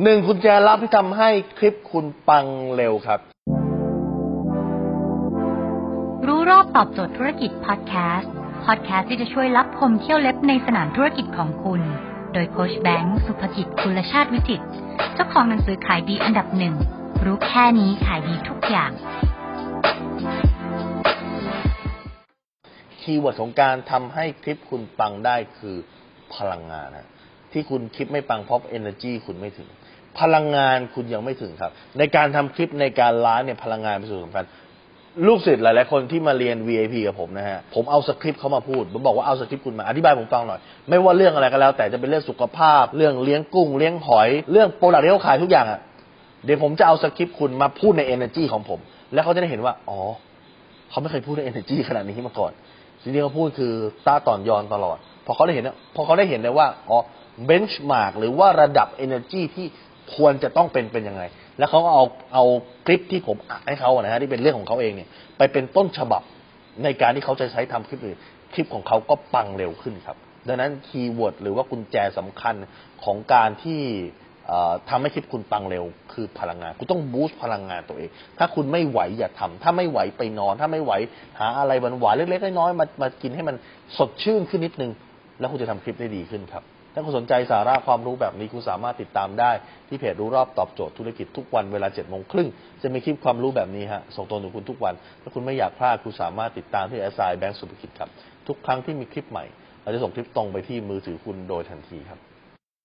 หนึ่งกุญแจลับที่ทำให้คลิปคุณปังเร็วครับ รู้รอบตอบโจทย์ธุรกิจพอดแคสต์พอดแคสต์ที่จะช่วยลับคมเขี้ยวเล็บในสนามธุรกิจของคุณ โดยโคชแบงค์สุภกิจคุณชาติวิจิตรเจ้าของหนังสือขายดีอันดับหนึ่งรู้แค่นี้ขายดีทุกอย่าง keyword ของการทำให้คลิปคุณปังได้คือพลังงานนะที่คุณคลิปไม่ปังเพราะ energy คุณไม่ถึง พลังงานคุณยังไม่ถึงครับ ในการทำคลิปในการไลฟ์เนี่ยพลังงานเป็นส่วนสำคัญลูกศิษย์หลาย ๆ คนที่มาเรียน VIP กับผมนะฮะ ผมเอาสคริปต์เขามาพูด ผมบอกว่าเอาสคริปต์คุณมาอธิบายผมฟังหน่อย ไม่ว่าเรื่องอะไรก็แล้ว แต่จะเป็นเรื่องสุขภาพ เรื่องเลี้ยงกุ้ง เลี้ยงหอย เรื่อง product ที่เขาขายทุกอย่างอะเดี๋ยวผมจะเอาสคริปต์คุณมาพูดใน energy ของผม แล้วเขาจะได้เห็นว่า อ๋อ เขาไม่เคยพูดใน energy ขนาดนี้มาก่อน สิ่งที่เขาพูดคือต้าต่อนยอนตลอด พอเขาได้เห็นเนี่ยพอเขาได้เห็นเลยว่า อ๋อ เบนช์มาร์กหรือว่าระดับ energy ที่ ควรจะต้องเป็นเป็นยังไง แล้วเขาก็เอาเอาคลิปที่ผมอัดให้เขาอะนะฮะที่เป็นเรื่องของเขาเองเนี่ย ไปเป็นต้นฉบับในการที่เขาจะใช้ทำคลิปอื่นคลิปของเขาก็ปังเร็วขึ้นครับ ดังนั้นคีย์เวิร์ดหรือว่ากุญแจสำคัญของการที่เอ่อทำให้คลิปคุณปังเร็วคือพลังงาน คุณต้องบูสต์พลังงานตัวเอง ถ้าคุณไม่ไหวอย่าทำถ้าไม่ไหวไปนอน ถ้าไม่ไหวหาอะไรหวานๆเล็กๆน้อยๆมามากินให้มันสดชื่นขึ้นนิดนึง แล้วคุณจะทำคลิปได้ดีขึ้นครับ ถ้าคุณสนใจสาระความรู้แบบนี้คุณสามารถติดตามได้ ที่เพจรู้รอบตอบโจทย์ธุรกิจทุกวันเวลา7จ็ดโมงครึ่งจะมีคลิปความรู้แบบนี้ฮะส่งตรงถึงคุณทุกวัน ถ้าคุณไม่อยากพลาดคุณสามารถติดตามที่แอสไซแบงก์สุภกิจครับทุกครั้งที่มีคลิปใหม่เราจะส่งคลิปตรงไปที่มือถือคุณโดยทันทีครับ